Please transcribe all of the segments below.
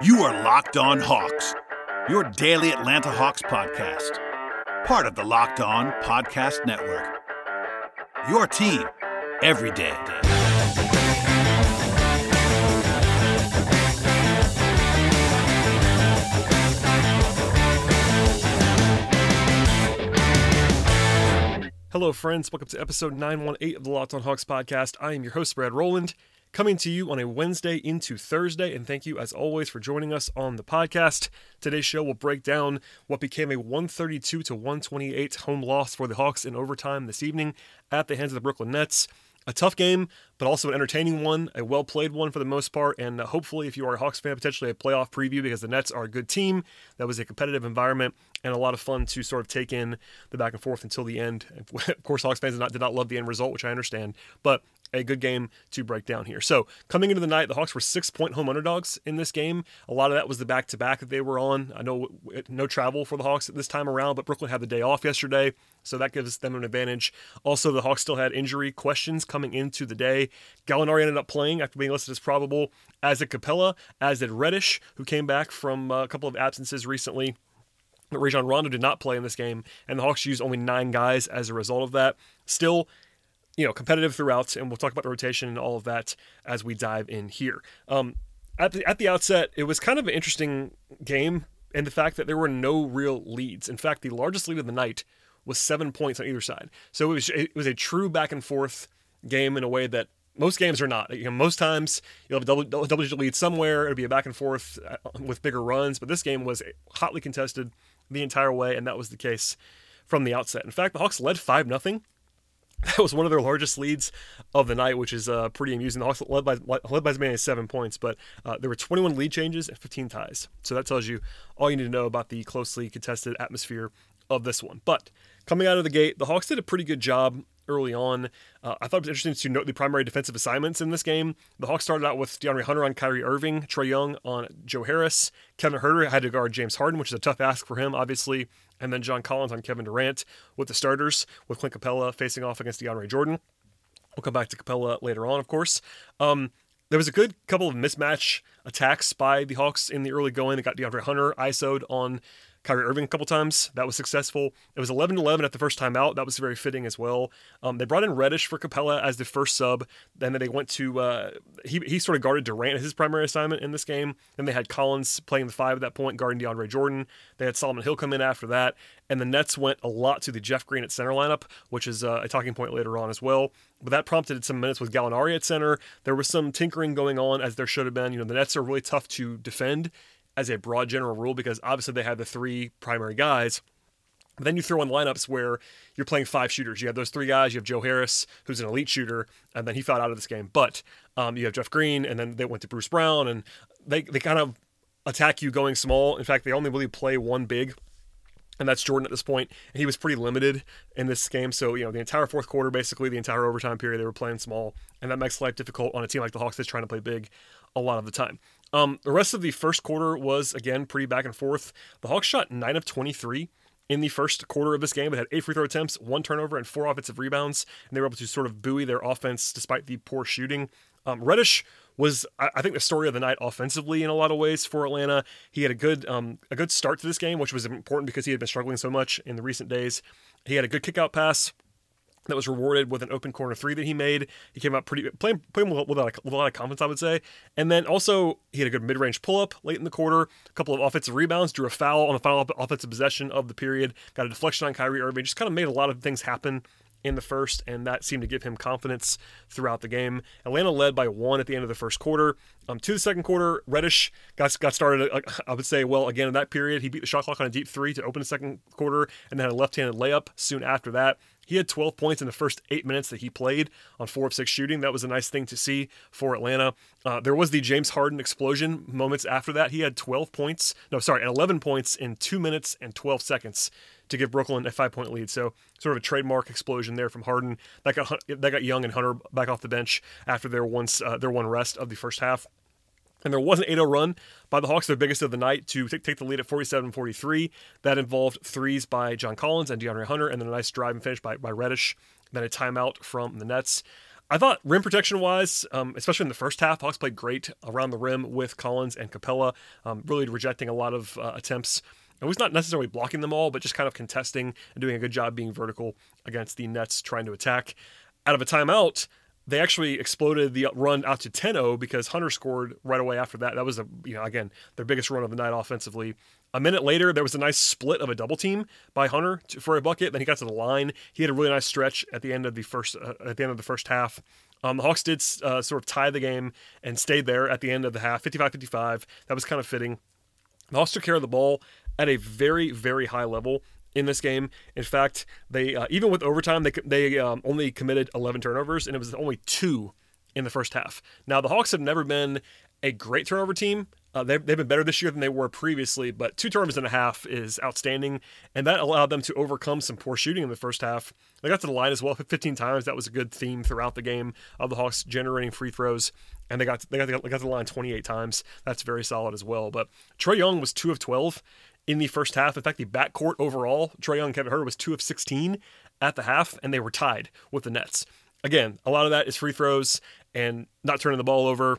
You are Locked On Hawks, your daily Atlanta Hawks podcast, part of the Locked On Podcast Network. Your team every day. Hello, friends. Welcome to episode 918 of the Locked On Hawks podcast. I am your host, Brad Rowland, coming to you on a Wednesday into Thursday. And thank you, as always, for joining us on the podcast. Today's show will break down what became a 132 to 128 home loss for the Hawks in overtime this evening at the hands of the Brooklyn Nets a tough game, but also an entertaining one, a well played one for the most part. And uh, hopefully, if you are a Hawks fan, potentially a playoff preview because the Nets are a good team. That was a competitive environment and a lot of fun to sort of take in the back and forth until the end. of course, Hawks fans did not, did not love the end result, which I understand, but a good game to break down here. So, coming into the night, the Hawks were six point home underdogs in this game. A lot of that was the back to back that they were on. I know no travel for the Hawks at this time around, but Brooklyn had the day off yesterday, so that gives them an advantage. Also, the Hawks still had injury questions coming into the day. Gallinari ended up playing after being listed as probable, as did Capela, as did Reddish, who came back from a couple of absences recently. But Rajon Rondo did not play in this game, and the Hawks used only nine guys as a result of that. Still, you know, competitive throughout, and we'll talk about the rotation and all of that as we dive in here. Um, at the at the outset, it was kind of an interesting game, and the fact that there were no real leads. In fact, the largest lead of the night was seven points on either side. So it was it was a true back and forth game in a way that most games are not. You know, most times you'll have a double, double digit lead somewhere. It'll be a back and forth uh, with bigger runs, but this game was hotly contested the entire way, and that was the case from the outset. In fact, the Hawks led five nothing that was one of their largest leads of the night, which is uh, pretty amusing. The Hawks led by led by as many as seven points, but uh, there were 21 lead changes and 15 ties. So that tells you all you need to know about the closely contested atmosphere of this one. But coming out of the gate, the Hawks did a pretty good job early on. Uh, I thought it was interesting to note the primary defensive assignments in this game. The Hawks started out with DeAndre Hunter on Kyrie Irving, Trae Young on Joe Harris, Kevin Huerter had to guard James Harden, which is a tough ask for him, obviously and then John Collins on Kevin Durant with the starters, with Clint Capela facing off against DeAndre Jordan. We'll come back to Capela later on, of course. Um, there was a good couple of mismatch attacks by the Hawks in the early going. They got DeAndre Hunter ISO'd on Kyrie Irving a couple times. That was successful. It was 11 11 at the first time out. That was very fitting as well. Um, they brought in Reddish for Capela as the first sub. Then they went to, uh, he, he sort of guarded Durant as his primary assignment in this game. Then they had Collins playing the five at that point, guarding DeAndre Jordan. They had Solomon Hill come in after that. And the Nets went a lot to the Jeff Green at center lineup, which is uh, a talking point later on as well. But that prompted some minutes with Gallinari at center. There was some tinkering going on as there should have been. You know, the Nets are really tough to defend as a broad general rule because obviously they have the three primary guys. But then you throw in lineups where you're playing five shooters. You have those three guys. You have Joe Harris, who's an elite shooter, and then he fell out of this game. But um, you have Jeff Green, and then they went to Bruce Brown, and they, they kind of attack you going small. In fact, they only really play one big, and that's Jordan at this point. And he was pretty limited in this game. So, you know, the entire fourth quarter, basically, the entire overtime period, they were playing small, and that makes life difficult on a team like the Hawks that's trying to play big a lot of the time. Um, the rest of the first quarter was again pretty back and forth. The Hawks shot nine of 23 in the first quarter of this game. They had eight free throw attempts, one turnover, and four offensive rebounds, and they were able to sort of buoy their offense despite the poor shooting. Um, Reddish was, I think, the story of the night offensively in a lot of ways for Atlanta. He had a good, um, a good start to this game, which was important because he had been struggling so much in the recent days. He had a good kickout pass that was rewarded with an open corner three that he made. He came out pretty playing playing with, with, a, with a lot of confidence, I would say. And then also he had a good mid range pull up late in the quarter, a couple of offensive rebounds, drew a foul on the final offensive possession of the period, got a deflection on Kyrie Irving, just kind of made a lot of things happen in the first, and that seemed to give him confidence throughout the game. Atlanta led by one at the end of the first quarter. Um, to the second quarter, Reddish got, got started, uh, I would say, well, again in that period. He beat the shot clock on a deep three to open the second quarter, and then had a left handed layup soon after that. He had 12 points in the first eight minutes that he played on four of six shooting. That was a nice thing to see for Atlanta. Uh, there was the James Harden explosion moments after that. He had 12 points, no, sorry, 11 points in two minutes and 12 seconds to give Brooklyn a five point lead. So sort of a trademark explosion there from Harden. That got that got Young and Hunter back off the bench after their once uh, their one rest of the first half. And there was an 8 0 run by the Hawks, their biggest of the night, to take, take the lead at 47 43. That involved threes by John Collins and DeAndre Hunter, and then a nice drive and finish by, by Reddish. Then a timeout from the Nets. I thought rim protection wise, um, especially in the first half, Hawks played great around the rim with Collins and Capela, um, really rejecting a lot of uh, attempts. And was not necessarily blocking them all, but just kind of contesting and doing a good job being vertical against the Nets trying to attack. Out of a timeout, they actually exploded the run out to 10-0 because Hunter scored right away after that. That was a you know again their biggest run of the night offensively. A minute later, there was a nice split of a double team by Hunter for a bucket. Then he got to the line. He had a really nice stretch at the end of the first uh, at the end of the first half. Um, the Hawks did uh, sort of tie the game and stayed there at the end of the half, 55-55. That was kind of fitting. The Hawks took care of the ball at a very very high level in this game. In fact, they uh, even with overtime, they they um, only committed 11 turnovers, and it was only two in the first half. Now the Hawks have never been a great turnover team. Uh, they've, they've been better this year than they were previously, but two turnovers and a half is outstanding, and that allowed them to overcome some poor shooting in the first half. They got to the line as well 15 times. That was a good theme throughout the game of the Hawks generating free throws, and they got they got, they got to the line 28 times. That's very solid as well. But Trae Young was two of 12 in the first half. In fact, the backcourt overall, Trae Young and Kevin Huerter was two of 16 at the half, and they were tied with the Nets. Again, a lot of that is free throws and not turning the ball over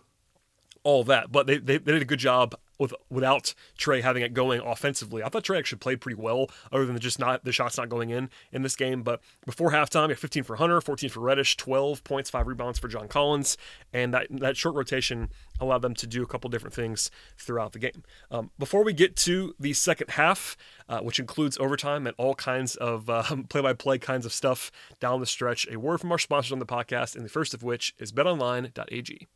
all that. But they, they, they did a good job with without Trae having it going offensively. I thought Trae actually played pretty well, other than just not the shots not going in in this game. But before halftime, he had 15 for Hunter, 14 for Reddish, 12 points, five rebounds for John Collins, and that that short rotation allowed them to do a couple different things throughout the game. Um, before we get to the second half, uh, which includes overtime and all kinds of uh, play-by-play kinds of stuff down the stretch, a word from our sponsors on the podcast, and the first of which is BetOnline.ag.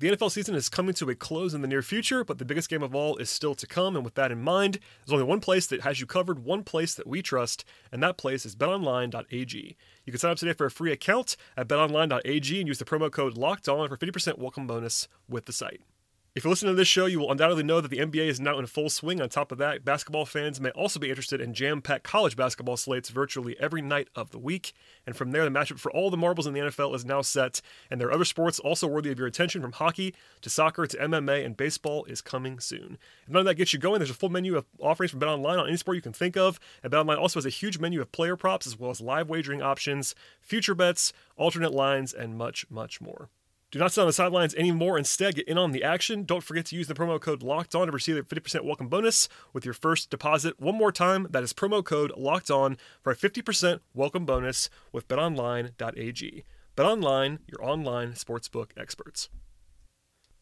The NFL season is coming to a close in the near future, but the biggest game of all is still to come. And with that in mind, there's only one place that has you covered, one place that we trust, and that place is betonline.ag. You can sign up today for a free account at betonline.ag and use the promo code LOCKED ON for 50% welcome bonus with the site. If you listen to this show, you will undoubtedly know that the NBA is now in full swing. On top of that, basketball fans may also be interested in jam packed college basketball slates virtually every night of the week. And from there, the matchup for all the marbles in the NFL is now set. And there are other sports also worthy of your attention from hockey to soccer to MMA, and baseball is coming soon. If none of that gets you going, there's a full menu of offerings from BetOnline on any sport you can think of. And BetOnline also has a huge menu of player props as well as live wagering options, future bets, alternate lines, and much, much more. Do not sit on the sidelines anymore. Instead, get in on the action. Don't forget to use the promo code Locked On to receive a 50% welcome bonus with your first deposit. One more time, that is promo code Locked On for a 50% welcome bonus with BetOnline.ag. BetOnline, your online sportsbook experts.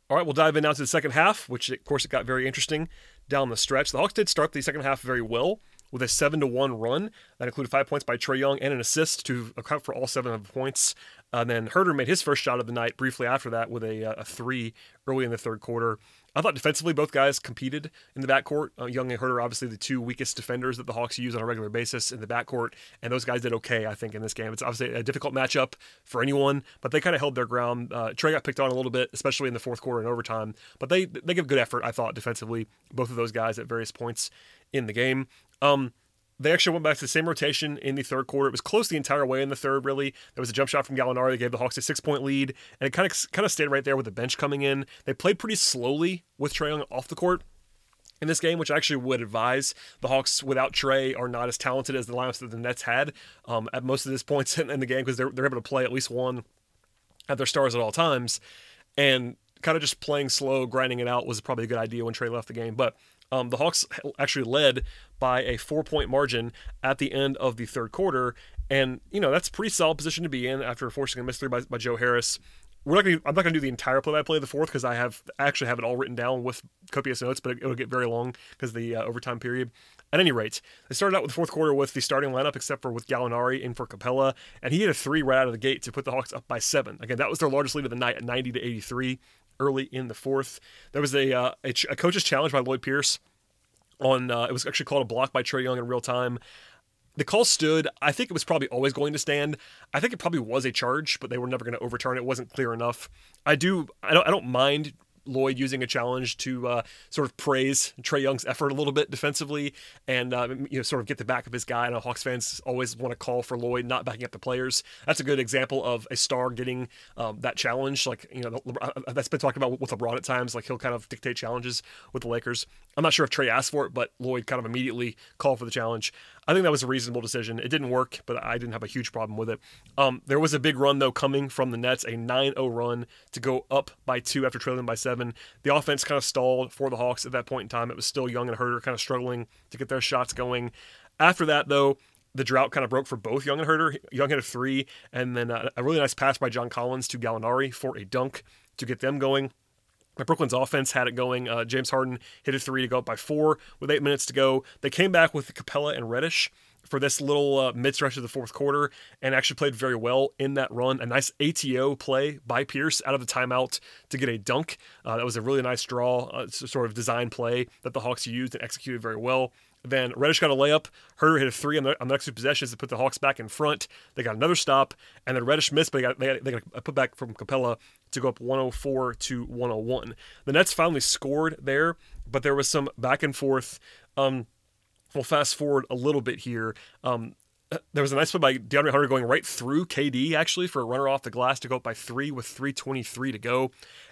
All right, we'll dive in now to the second half, which of course it got very interesting down the stretch. The Hawks did start the second half very well with a seven to one run that included five points by Trae Young and an assist to account for all seven of the points. And then Huerter made his first shot of the night briefly after that with a, uh, a three early in the third quarter. I thought defensively both guys competed in the backcourt. Uh, Young and Huerter, obviously the two weakest defenders that the Hawks use on a regular basis in the backcourt, and those guys did okay, I think, in this game. It's obviously a difficult matchup for anyone, but they kind of held their ground. Uh, Trae got picked on a little bit, especially in the fourth quarter and overtime, but they they give good effort, I thought, defensively. Both of those guys at various points in the game. Um, they actually went back to the same rotation in the third quarter. It was close the entire way in the third, really. There was a jump shot from Gallinari that gave the Hawks a six point lead, and it kind of kind of stayed right there with the bench coming in. They played pretty slowly with Trae Young off the court in this game, which I actually would advise the Hawks without Trae are not as talented as the lineups that the Nets had um, at most of this points in, in the game because they're, they're able to play at least one at their stars at all times. And kind of just playing slow, grinding it out was probably a good idea when Trae left the game. But um, the Hawks actually led by a four point margin at the end of the third quarter. And, you know, that's pretty solid position to be in after forcing a miss three by, by Joe Harris. We're not gonna, I'm not going to do the entire play by play of the fourth because I have I actually have it all written down with copious notes, but it, will get very long because the uh, overtime period. At any rate, they started out with the fourth quarter with the starting lineup, except for with Gallinari in for Capela, and he hit a three right out of the gate to put the Hawks up by seven. Again, that was their largest lead of the night at 90 to 83 early in the fourth. There was a, uh, a, a coach's challenge by Lloyd Pierce on uh, it was actually called a block by Trae Young in real time. The call stood. I think it was probably always going to stand. I think it probably was a charge, but they were never going to overturn it. it. wasn't clear enough. I do. I don't. I don't mind Lloyd using a challenge to uh, sort of praise Trae Young's effort a little bit defensively and uh, you know sort of get the back of his guy. I know Hawks fans always want to call for Lloyd not backing up the players. That's a good example of a star getting um, that challenge. Like you know that's been talked about with LeBron at times. Like he'll kind of dictate challenges with the Lakers. I'm not sure if Trae asked for it, but Lloyd kind of immediately called for the challenge. I think that was a reasonable decision. It didn't work, but I didn't have a huge problem with it. Um, there was a big run though coming from the Nets, a 9-0 run to go up by two after trailing by seven. The offense kind of stalled for the Hawks at that point in time. It was still Young and Huerter kind of struggling to get their shots going. After that, though, the drought kind of broke for both Young and Huerter. Young had a three, and then a really nice pass by John Collins to Gallinari for a dunk to get them going. Brooklyn's offense had it going. Uh, James Harden hit a three to go up by four with eight minutes to go. They came back with Capela and Reddish for this little uh, mid stretch of the fourth quarter and actually played very well in that run. A nice ATO play by Pierce out of the timeout to get a dunk. Uh, that was a really nice draw, uh, sort of design play that the Hawks used and executed very well. Then Reddish got a layup. Huerter hit a three on the, on the next two possessions to put the Hawks back in front. They got another stop, and then Reddish missed, but they got, they got, they got a putback from Capela to go up 104 to 101. The Nets finally scored there, but there was some back and forth. Um, we'll fast forward a little bit here. Um, there was a nice play by DeAndre Hunter going right through KD actually for a runner off the glass to go up by three with 3:23 to go.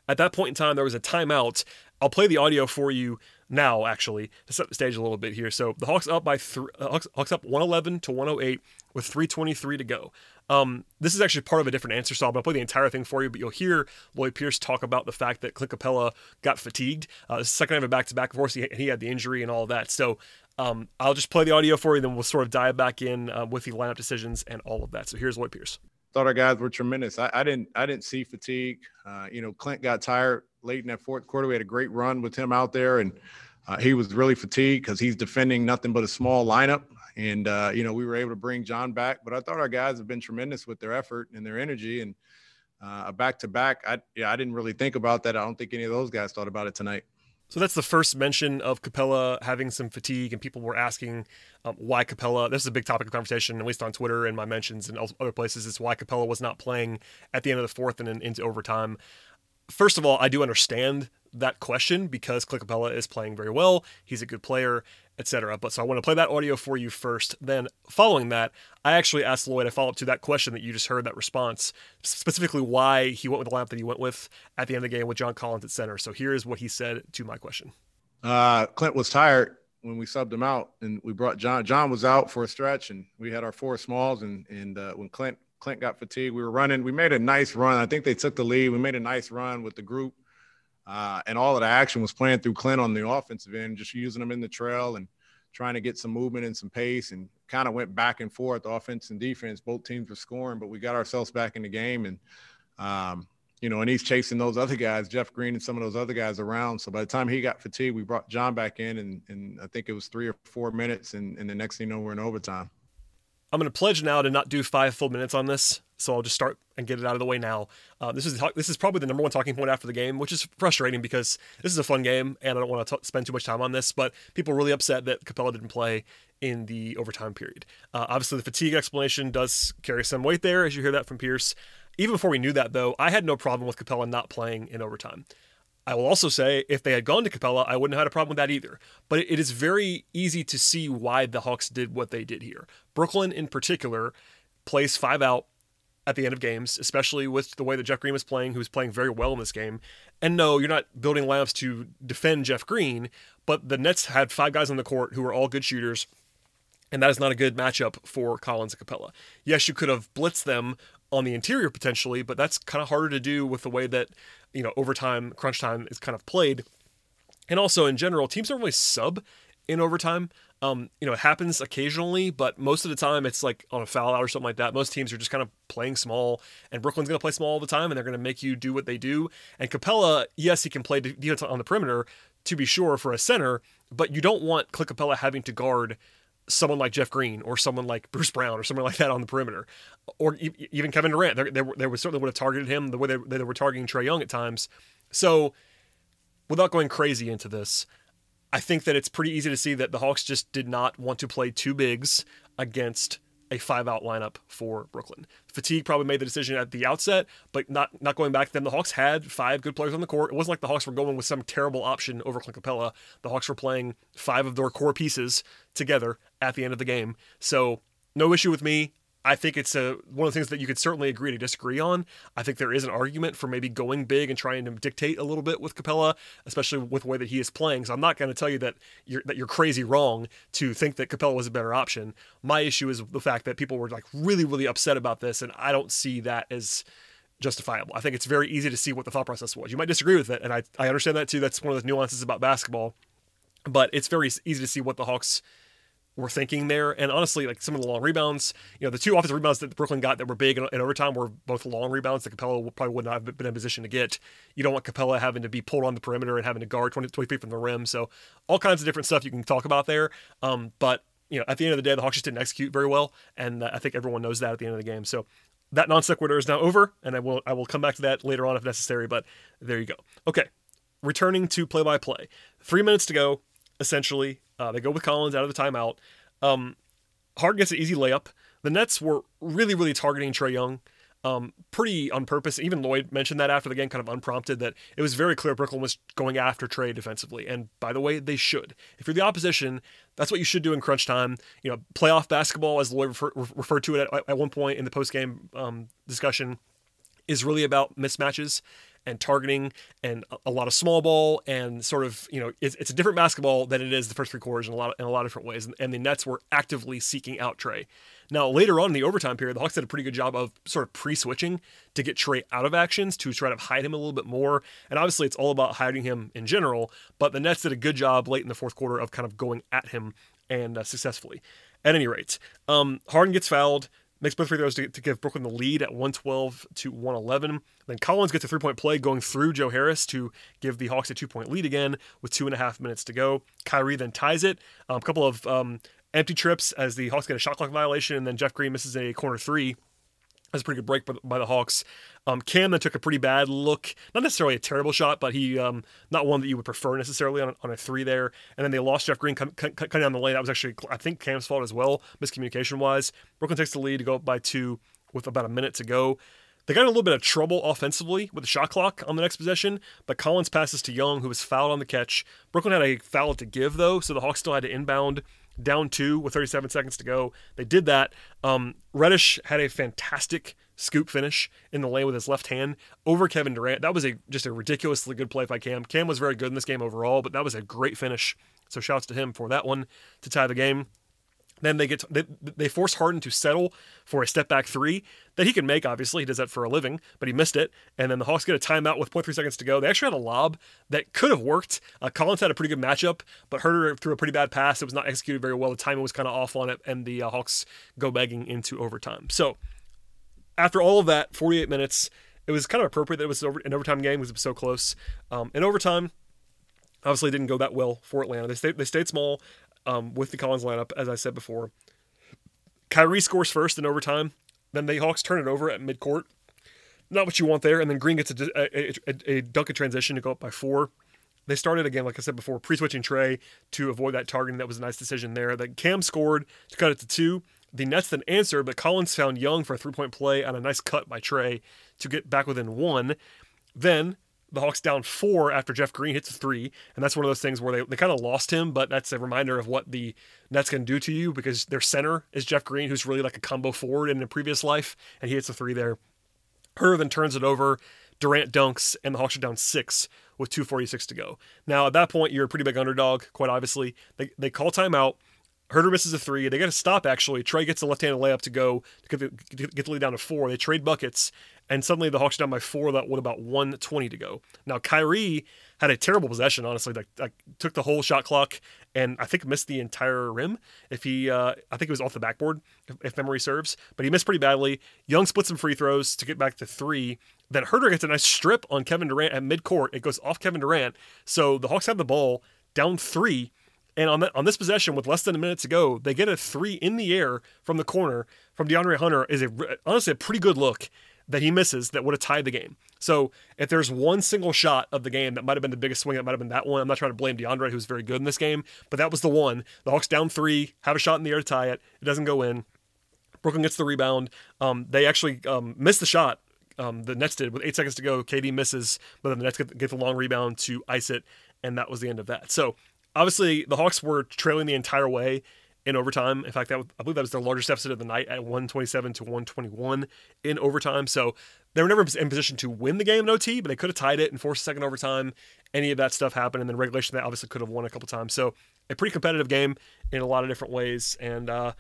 At that point in time, there was a timeout. I'll play the audio for you now, actually, to set the stage a little bit here. So the Hawks up by three, uh, Hawks, Hawks up 111 to 108 with 3:23 to go. Um, this is actually part of a different answer, so gonna play the entire thing for you. But you'll hear Lloyd Pierce talk about the fact that Clint Capela got fatigued. Uh, second time back to back, of course, he, he had the injury and all that. So um, I'll just play the audio for you, then we'll sort of dive back in uh, with the lineup decisions and all of that. So here's Lloyd Pierce. Thought our guys were tremendous. I, I didn't I didn't see fatigue. Uh, you know, Clint got tired late in that fourth quarter. We had a great run with him out there, and uh, he was really fatigued because he's defending nothing but a small lineup. And uh, you know, we were able to bring John back, but I thought our guys have been tremendous with their effort and their energy. And uh, a back to back, I yeah, I didn't really think about that. I don't think any of those guys thought about it tonight. So that's the first mention of Capela having some fatigue, and people were asking um, why Capela. This is a big topic of conversation, at least on Twitter and my mentions and other places. Is why Capela was not playing at the end of the fourth and into overtime. First of all, I do understand that question because Clint Capela is playing very well. He's a good player, etc. But so I want to play that audio for you first. Then, following that, I actually asked Lloyd a follow up to that question that you just heard, that response, specifically why he went with the lineup that he went with at the end of the game with John Collins at center. So here is what he said to my question. Uh, Clint was tired when we subbed him out, and we brought John. John was out for a stretch, and we had our four smalls. And and uh, when Clint Clint got fatigued, we were running. We made a nice run. I think they took the lead. We made a nice run with the group. Uh, and all of the action was playing through Clint on the offensive end, just using him in the trail and trying to get some movement and some pace and kind of went back and forth offense and defense. Both teams were scoring, but we got ourselves back in the game. And, um, you know, and he's chasing those other guys, Jeff Green and some of those other guys around. So by the time he got fatigued, we brought John back in and, and I think it was three or four minutes. And, and the next thing you know, we're in overtime. I'm going to pledge now to not do five full minutes on this, so I'll just start and get it out of the way now. Uh, this is this is probably the number one talking point after the game, which is frustrating because this is a fun game and I don't want to spend too much time on this. But people are really upset that Capela didn't play in the overtime period. Uh, obviously, the fatigue explanation does carry some weight there, as you hear that from Pierce. Even before we knew that, though, I had no problem with Capela not playing in overtime. I will also say if they had gone to Capela, I wouldn't have had a problem with that either. But it is very easy to see why the Hawks did what they did here. Brooklyn, in particular, plays five out at the end of games, especially with the way that Jeff Green was playing, who was playing very well in this game. And no, you're not building lineups to defend Jeff Green, but the Nets had five guys on the court who were all good shooters. And that is not a good matchup for Collins and Capela. Yes, you could have blitzed them on the interior potentially, but that's kind of harder to do with the way that, you know, overtime, crunch time is kind of played. And also in general, teams don't really sub in overtime. Um, you know, it happens occasionally, but most of the time it's like on a foul out or something like that. Most teams are just kind of playing small, and Brooklyn's going to play small all the time, and they're going to make you do what they do. And Capela, yes, he can play defense on the perimeter to be sure for a center, but you don't want Clint Capela having to guard someone like Jeff Green or someone like Bruce Brown or someone like that on the perimeter, or even Kevin Durant. They, they, they certainly would have targeted him the way they, they were targeting Trae Young at times. So, without going crazy into this, I think that it's pretty easy to see that the Hawks just did not want to play two bigs against a five out lineup for Brooklyn. Fatigue probably made the decision at the outset, but not not going back to them. The Hawks had five good players on the court. It wasn't like the Hawks were going with some terrible option over Clint Capela. The Hawks were playing five of their core pieces together at the end of the game. So no issue with me. I think it's a one of the things that you could certainly agree to disagree on. I think there is an argument for maybe going big and trying to dictate a little bit with Capela, especially with the way that he is playing. So I'm not going to tell you that you're that you're crazy wrong to think that Capela was a better option. My issue is the fact that people were like really really upset about this, and I don't see that as justifiable. I think it's very easy to see what the thought process was. You might disagree with it, and I I understand that too. That's one of the nuances about basketball, but it's very easy to see what the Hawks were thinking there. And honestly, like some of the long rebounds, you know, the two offensive rebounds that Brooklyn got that were big in, in overtime were both long rebounds that Capela probably would not have been in position to get. You don't want Capela having to be pulled on the perimeter and having to guard 20, 20 feet from the rim. So all kinds of different stuff you can talk about there. Um, but you know, at the end of the day, the Hawks just didn't execute very well, and uh, I think everyone knows that at the end of the game. So that non sequitur is now over, and I will I will come back to that later on if necessary. But there you go. Okay, returning to play by play. Three minutes to go. Essentially, uh, they go with Collins out of the timeout. Um, Harden gets an easy layup. The Nets were really, really targeting Trae Young, um, pretty on purpose. Even Lloyd mentioned that after the game, kind of unprompted, that it was very clear Brooklyn was going after Trae defensively. And by the way, they should. If you're the opposition, that's what you should do in crunch time. You know, playoff basketball, as Lloyd refer, referred to it at, at, one point in the post game um, discussion, is really about mismatches and targeting and a lot of small ball and sort of you know it's, it's a different basketball than it is the first three quarters in a lot of, in a lot of different ways and, and the Nets were actively seeking out Trae. Now later on in the overtime period, the Hawks did a pretty good job of sort of pre-switching to get Trae out of actions to try to hide him a little bit more. And obviously it's all about hiding him in general, but the Nets did a good job late in the fourth quarter of kind of going at him and uh, successfully. At any rate, um, Harden gets fouled makes both free throws to, to, give Brooklyn the lead at 112 to 111. Then Collins gets a three point play going through Joe Harris to give the Hawks a two point lead again with two and a half minutes to go. Kyrie then ties it. Um, a couple of um, empty trips as the Hawks get a shot clock violation, and then Jeff Green misses a corner three that's a pretty good break by, the Hawks. Um, Cam then took a pretty bad look, not necessarily a terrible shot, but he um, not one that you would prefer necessarily on, on a three there. And then they lost Jeff Green cutting down the lane. That was actually I think Cam's fault as well, miscommunication wise. Brooklyn takes the lead to go up by two with about a minute to go. They got a little bit of trouble offensively with the shot clock on the next possession, but Collins passes to Young, who was fouled on the catch. Brooklyn had a foul to give though, so the Hawks still had to inbound down two with 37 seconds to go. They did that. Um, Reddish had a fantastic scoop finish in the lane with his left hand over Kevin Durant. That was a just a ridiculously good play by Cam. Cam was very good in this game overall, but that was a great finish. So shouts to him for that one to tie the game. Then they get to, they, they force Harden to settle for a step back three that he can make. Obviously, he does that for a living, but he missed it. And then the Hawks get a timeout with 0.3 seconds to go. They actually had a lob that could have worked. Uh, Collins had a pretty good matchup, but Huerter threw a pretty bad pass. It was not executed very well. The timing was kind of off on it, and the uh, Hawks go begging into overtime. So after all of that, 48 minutes, it was kind of appropriate that it was an overtime game because it was so close. Um, in overtime, obviously didn't go that well for Atlanta. They stayed, they stayed small um, with the Collins lineup, as I said before. Kyrie scores first in overtime. Then the Hawks turn it over at midcourt. Not what you want there. And then Green gets a, a, a, a dunk in transition to go up by four. They started again, like I said before, pre-switching Trae to avoid that targeting. That was a nice decision there. Then Cam scored to cut it to two. The Nets then answered, but Collins found Young for a three-point play on a nice cut by Trae to get back within one. Then the Hawks down four after Jeff Green hits a three. And that's one of those things where they, they kind of lost him, but that's a reminder of what the Nets can do to you because their center is Jeff Green, who's really like a combo forward in a previous life, and he hits a three there. Her then turns it over. Durant dunks, and the Hawks are down six with 2.46 to go. Now, at that point, you're a pretty big underdog, quite obviously. They, they call timeout. Huerter misses a three. They got to stop, actually. Trae gets a left handed layup to go to get the, get the lead down to four. They trade buckets, and suddenly the Hawks are down by four that with about 120 to go. Now Kyrie had a terrible possession, honestly. Like, like took the whole shot clock and I think missed the entire rim. If he, uh, I think it was off the backboard, if, if, memory serves, but he missed pretty badly. Young splits some free throws to get back to three. Then Huerter gets a nice strip on Kevin Durant at midcourt. It goes off Kevin Durant, so the Hawks have the ball down three. And on, that, on this possession, with less than a minute to go, they get a three in the air from the corner from DeAndre Hunter. Is a honestly a pretty good look that he misses that would have tied the game. So if there's one single shot of the game that might have been the biggest swing, that might have been that one. I'm not trying to blame DeAndre, who's very good in this game, but that was the one. The Hawks down three, have a shot in the air to tie it. It doesn't go in. Brooklyn gets the rebound. Um, they actually um, missed the shot. Um, the Nets did with eight seconds to go. KD misses, but then the Nets get, get the long rebound to ice it, and that was the end of that. So obviously the Hawks were trailing the entire way in overtime. In fact, that was, I believe that was their largest deficit of the night at 127 to 121 in overtime. So they were never in position to win the game in OT, but they could have tied it and forced a second overtime. Any of that stuff happened, and then regulation they obviously could have won a couple times. So a pretty competitive game in a lot of different ways. And uh,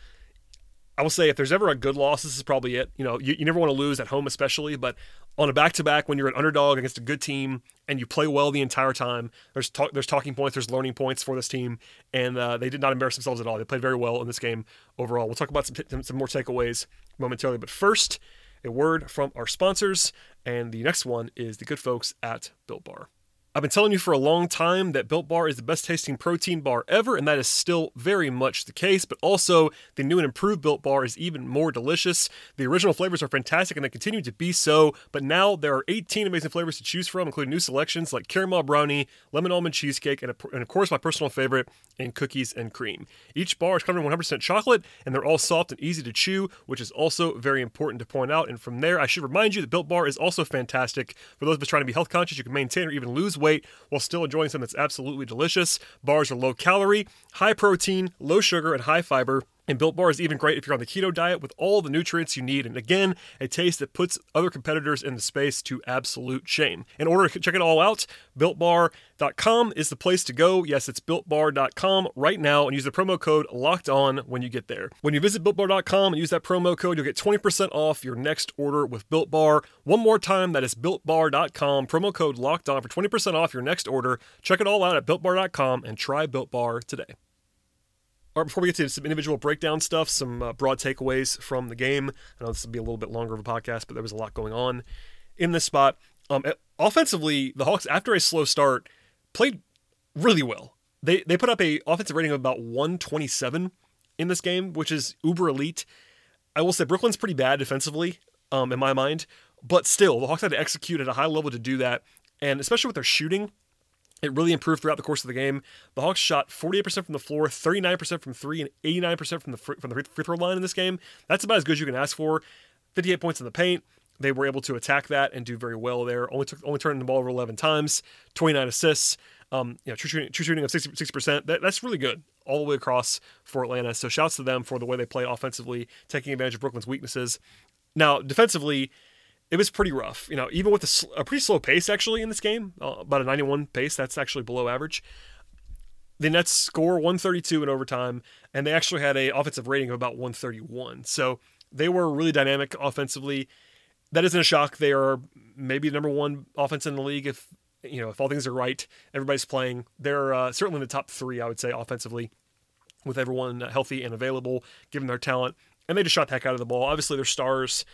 I will say, if there's ever a good loss, this is probably it. You know, you, you never want to lose at home, especially, but on a back-to-back when you're an underdog against a good team and you play well the entire time, there's talk, there's talking points, there's learning points for this team, and uh, they did not embarrass themselves at all. They played very well in this game overall. We'll talk about some, some more takeaways momentarily, but first, a word from our sponsors, and the next one is the good folks at Built Bar. I've been telling you for a long time that Built Bar is the best tasting protein bar ever, and that is still very much the case. But also, the new and improved Built Bar is even more delicious. The original flavors are fantastic and they continue to be so, but now there are 18 amazing flavors to choose from, including new selections like caramel brownie, lemon almond cheesecake, and, and of course, my personal favorite, and cookies and cream. Each bar is covered in 100% chocolate, and they're all soft and easy to chew, which is also very important to point out. And from there, I should remind you that Built Bar is also fantastic for those of us trying to be health conscious. You can maintain or even lose weight weight while still enjoying something that's absolutely delicious. Bars are low calorie, high protein, low sugar, and high fiber. And Built Bar is even great if you're on the keto diet with all the nutrients you need. And again, a taste that puts other competitors in the space to absolute shame. In order to check it all out, BuiltBar.com is the place to go. Yes, it's BuiltBar.com right now and use the promo code LOCKED ON when you get there. When you visit BuiltBar.com and use that promo code, you'll get 20% off your next order with Built Bar. One more time, that is BuiltBar.com, promo code LOCKED ON for 20% off your next order. Check it all out at BuiltBar.com and try Built Bar today. Before we get to some individual breakdown stuff, some uh, broad takeaways from the game. I know this will be a little bit longer of a podcast, but there was a lot going on in this spot. Um, offensively, the Hawks, after a slow start, played really well. They they put up a offensive rating of about 127 in this game, which is uber elite. I will say Brooklyn's pretty bad defensively, um, in my mind, but still, the Hawks had to execute at a high level to do that, and especially with their shooting, it really improved throughout the course of the game. The Hawks shot 48% from the floor, 39% from three, and 89% from the free, from the free throw line in this game. That's about as good as you can ask for. 58 points in the paint. They were able to attack that and do very well there. Only took, only turning the ball over 11 times, 29 assists. Um, you know, true shooting, true shooting of 60 percent. That, that's really good all the way across for Atlanta. So shouts to them for the way they play offensively, taking advantage of Brooklyn's weaknesses. Now defensively, it was pretty rough. You know, even with a, a pretty slow pace actually in this game, uh, about a 91 pace, that's actually below average. The Nets score 132 in overtime, and they actually had a offensive rating of about 131. So they were really dynamic offensively. That isn't a shock. They are maybe the number one offense in the league if you know if all things are right. Everybody's playing. They're uh, certainly in the top three, I would say, offensively, with everyone healthy and available, given their talent. And they just shot the heck out of the ball. Obviously, their stars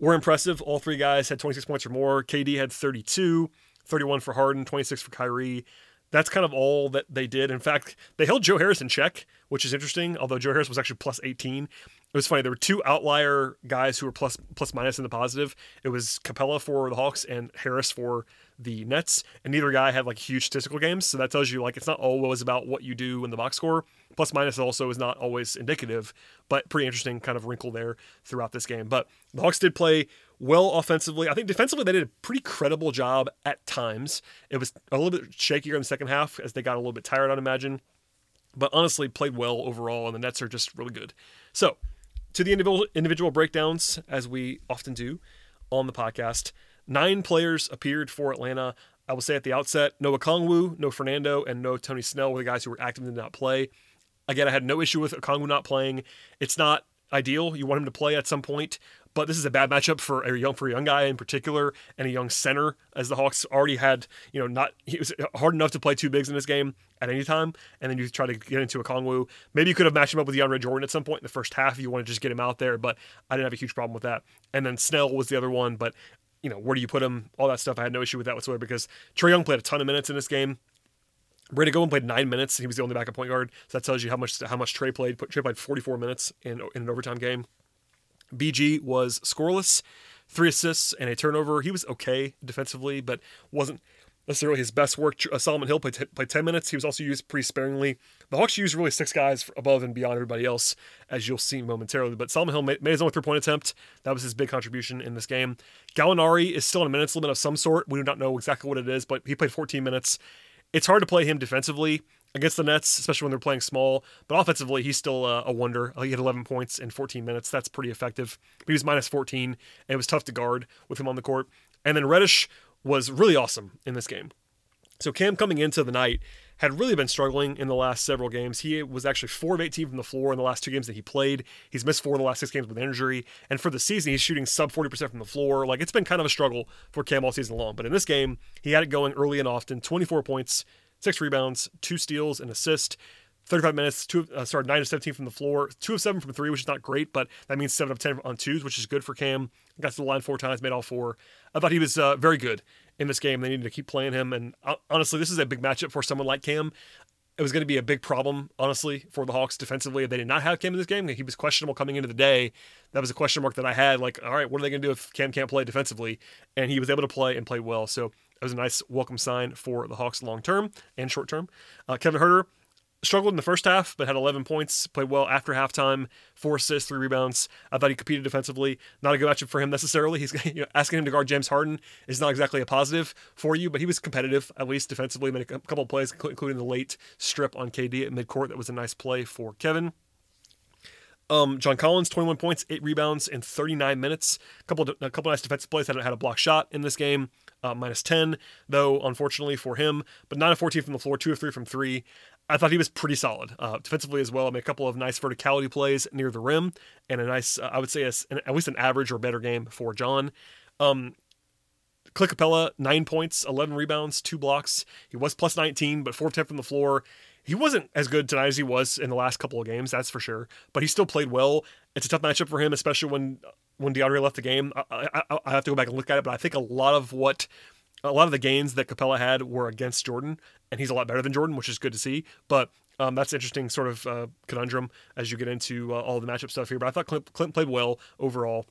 were impressive. All three guys had 26 points or more. KD had 32, 31 for Harden, 26 for Kyrie. That's kind of all that they did. In fact, they held Joe Harris in check, which is interesting, although Joe Harris was actually plus 18. It was funny. There were two outlier guys who were plus plus minus in the positive. It was Capela for the Hawks and Harris for the Nets, and neither guy had like huge statistical games. So that tells you like it's not always about what you do in the box score. Plus minus also is not always indicative, but pretty interesting kind of wrinkle there throughout this game. But the Hawks did play well offensively. I think defensively they did a pretty credible job at times. It was a little bit shakier in the second half as they got a little bit tired, I'd imagine. But honestly, played well overall, and the Nets are just really good. So, to the individual individual breakdowns, as we often do on the podcast. Nine players appeared for Atlanta. I will say at the outset, no Okongwu, no Fernando, and no Tony Snell were the guys who were active and did not play. Again, I had no issue with Okongwu not playing. It's not ideal. You want him to play at some point, but this is a bad matchup for a young for a young guy in particular and a young center, as the Hawks already had. You know, not he was hard enough to play two bigs in this game at any time, and then you try to get into Okongwu. Maybe you could have matched him up with DeAndre Jordan at some point in the first half if you want to just get him out there, but I didn't have a huge problem with that. And then Snell was the other one, but you know, where do you put him? All that stuff. I had no issue with that whatsoever because Trae Young played a ton of minutes in this game. Brandon Goodwin played nine minutes. He was the only backup point guard. So that tells you how much how much Trae played. Trae played 44 minutes in, in an overtime game. BG was scoreless, three assists and a turnover. He was okay defensively, but wasn't necessarily his best work. Uh, Solomon Hill played, t- played 10 minutes. He was also used pretty sparingly. The Hawks used really six guys above and beyond everybody else, as you'll see momentarily. But Solomon Hill made, his only three point attempt. That was his big contribution in this game. Gallinari is still in a minutes limit of some sort. We do not know exactly what it is, but he played 14 minutes. It's hard to play him defensively. against the Nets, especially when they're playing small. But offensively, he's still a wonder. He had 11 points in 14 minutes. That's pretty effective. But he was minus 14, and it was tough to guard with him on the court. And then Reddish was really awesome in this game. So Cam coming into the night had really been struggling in the last several games. He was actually 4 of 18 from the floor in the last two games that he played. He's missed four of the last six games with injury. And for the season, he's shooting sub 40% from the floor. Like, it's been kind of a struggle for Cam all season long. But in this game, he had it going early and often 24 points, six rebounds, two steals, and assist. 35 minutes, two, uh, sorry, 9 of 17 from the floor, 2 of 7 from 3, which is not great, but that means 7 of 10 on twos, which is good for Cam. Got to the line four times, made all four. I thought he was uh, very good in this game. They needed to keep playing him. And uh, honestly, this is a big matchup for someone like Cam it was going to be a big problem, honestly, for the Hawks defensively if they did not have Cam in this game. He was questionable coming into the day. That was a question mark that I had. Like, all right, what are they going to do if Cam can't play defensively? And he was able to play and play well. So it was a nice welcome sign for the Hawks long term and short term. Uh, Kevin Huerter struggled in the first half, but had 11 points, played well after halftime, four assists, three rebounds. I thought he competed defensively. Not a good matchup for him necessarily. He's you know, asking him to guard James Harden is not exactly a positive for you, but he was competitive, at least defensively. Made a couple of plays, including the late strip on KD at midcourt. That was a nice play for Kevin. Um, John Collins, 21 points, eight rebounds in 39 minutes. A couple, of, a couple nice defensive plays. Had, had a block shot in this game, uh, minus 10, though, unfortunately for him. But 9 of 14 from the floor, 2 of 3 from 3. I thought he was pretty solid uh, defensively as well. I made a couple of nice verticality plays near the rim, and a nice, uh, I would say, a, an, at least an average or better game for John. Um, Clint Capela, nine points, 11 rebounds, two blocks. He was plus 19, but 4 of 10 from the floor. He wasn't as good tonight as he was in the last couple of games, that's for sure. But he still played well. It's a tough matchup for him, especially when when DeAndre left the game. I, I, I have to go back and look at it, but I think a lot of what a lot of the gains that Capela had were against Jordan, and he's a lot better than Jordan, which is good to see. But um, that's interesting sort of uh, conundrum as you get into uh, all the matchup stuff here. But I thought Clint, Clint played well overall.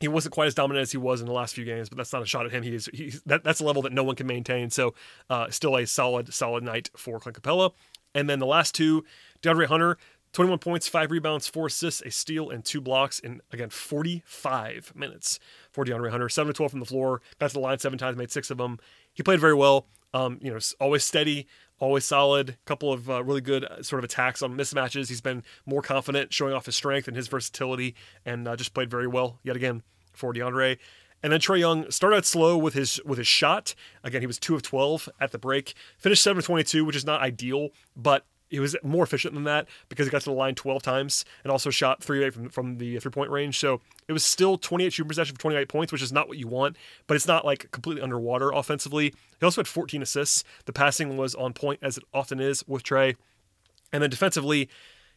He wasn't quite as dominant as he was in the last few games, but that's not a shot at him. He is he's, that, that's a level that no one can maintain. So uh, still a solid, solid night for Clint Capela. And then the last two, DeAndre Hunter, 21 points, five rebounds, four assists, a steal, and two blocks in, again, 45 minutes for DeAndre Hunter. 7 to 12 from the floor, got to the line seven times, made six of them. He played very well. Um, you know, always steady, always solid. Couple of uh, really good uh, sort of attacks on mismatches. He's been more confident, showing off his strength and his versatility, and uh, just played very well yet again for DeAndre. And then Trae Young started out slow with his with his shot. Again, he was two of twelve at the break. Finished seven of twenty two, which is not ideal, but he was more efficient than that because he got to the line 12 times and also shot three from, from the three point range. So it was still 28 shooting possession for 28 points, which is not what you want, but it's not like completely underwater offensively. He also had 14 assists. The passing was on point as it often is with Trae, And then defensively,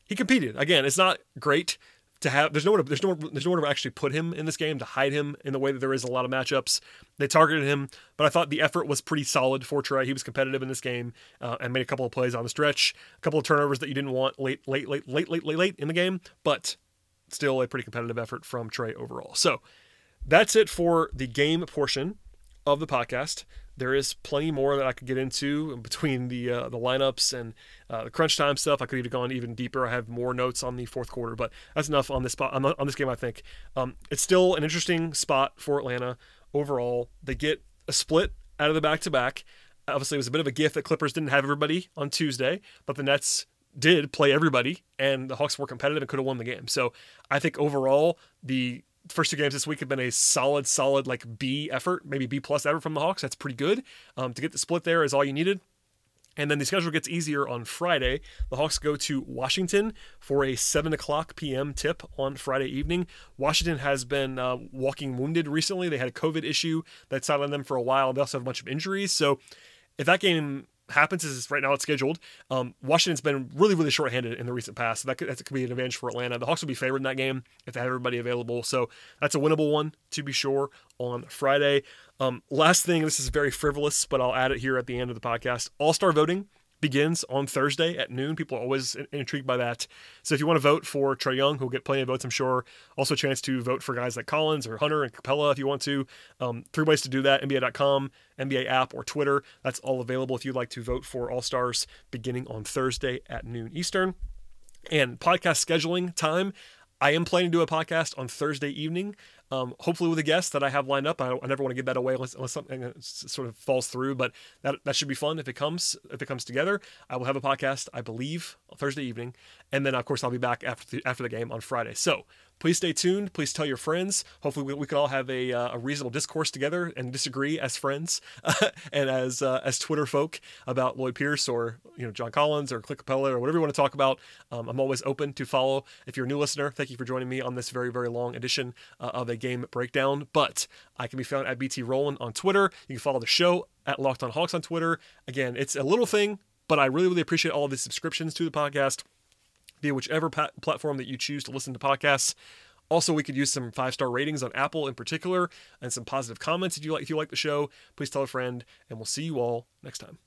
he competed. Again, it's not great, to have there's nowhere to, there's no there's nowhere to actually put him in this game to hide him in the way that there is a lot of matchups. They targeted him, but I thought the effort was pretty solid for Trae. He was competitive in this game uh, and made a couple of plays on the stretch, a couple of turnovers that you didn't want late late late late late late late in the game, but still a pretty competitive effort from Trae overall. So that's it for the game portion of the podcast. There is plenty more that I could get into between the uh, the lineups and uh, the crunch time stuff. I could have gone even deeper. I have more notes on the fourth quarter, but that's enough on this spot on, on this game. I think um, it's still an interesting spot for Atlanta overall. They get a split out of the back to back. Obviously, it was a bit of a gift that Clippers didn't have everybody on Tuesday, but the Nets did play everybody, and the Hawks were competitive and could have won the game. So I think overall the first two games this week have been a solid, solid like B effort, maybe B plus effort from the Hawks. That's pretty good. Um, to get the split there is all you needed. And then the schedule gets easier on Friday. The Hawks go to Washington for a 7 o'clock p.m. tip on Friday evening. Washington has been uh, walking wounded recently. They had a COVID issue that sidelined them for a while. They also have a bunch of injuries. So if that game happens is right now it's scheduled. Um, Washington's been really, really shorthanded in the recent past. So that could, that could be an advantage for Atlanta. The Hawks will be favored in that game if they have everybody available. So that's a winnable one to be sure on Friday. Um, last thing, this is very frivolous, but I'll add it here at the end of the podcast. All star voting begins on Thursday at noon. People are always intrigued by that. So if you want to vote for Trae Young, who'll get plenty of votes, I'm sure. Also a chance to vote for guys like Collins or Hunter and Capela if you want to. Um, three ways to do that: NBA.com, NBA app, or Twitter. That's all available if you'd like to vote for All Stars beginning on Thursday at noon Eastern. And podcast scheduling time. I am planning to do a podcast on Thursday evening. Um, hopefully with a guest that I have lined up. I, I never want to give that away unless, unless something sort of falls through. But that that should be fun if it comes if it comes together. I will have a podcast, I believe, Thursday evening, and then of course I'll be back after the, after the game on Friday. So please stay tuned. Please tell your friends. Hopefully, we, we can all have a, uh, a reasonable discourse together and disagree as friends and as uh, as Twitter folk about Lloyd Pierce or you know John Collins or Clint Capela or whatever you want to talk about. Um, I'm always open to follow. If you're a new listener, thank you for joining me on this very very long edition uh, of a game breakdown. But I can be found at BT Rowland on Twitter. You can follow the show at Locked On Hawks on Twitter. Again, it's a little thing, but I really really appreciate all of the subscriptions to the podcast via whichever platform that you choose to listen to podcasts. Also, we could use some five star ratings on Apple in particular, and some positive comments if you like if you like the show. Please tell a friend, and we'll see you all next time.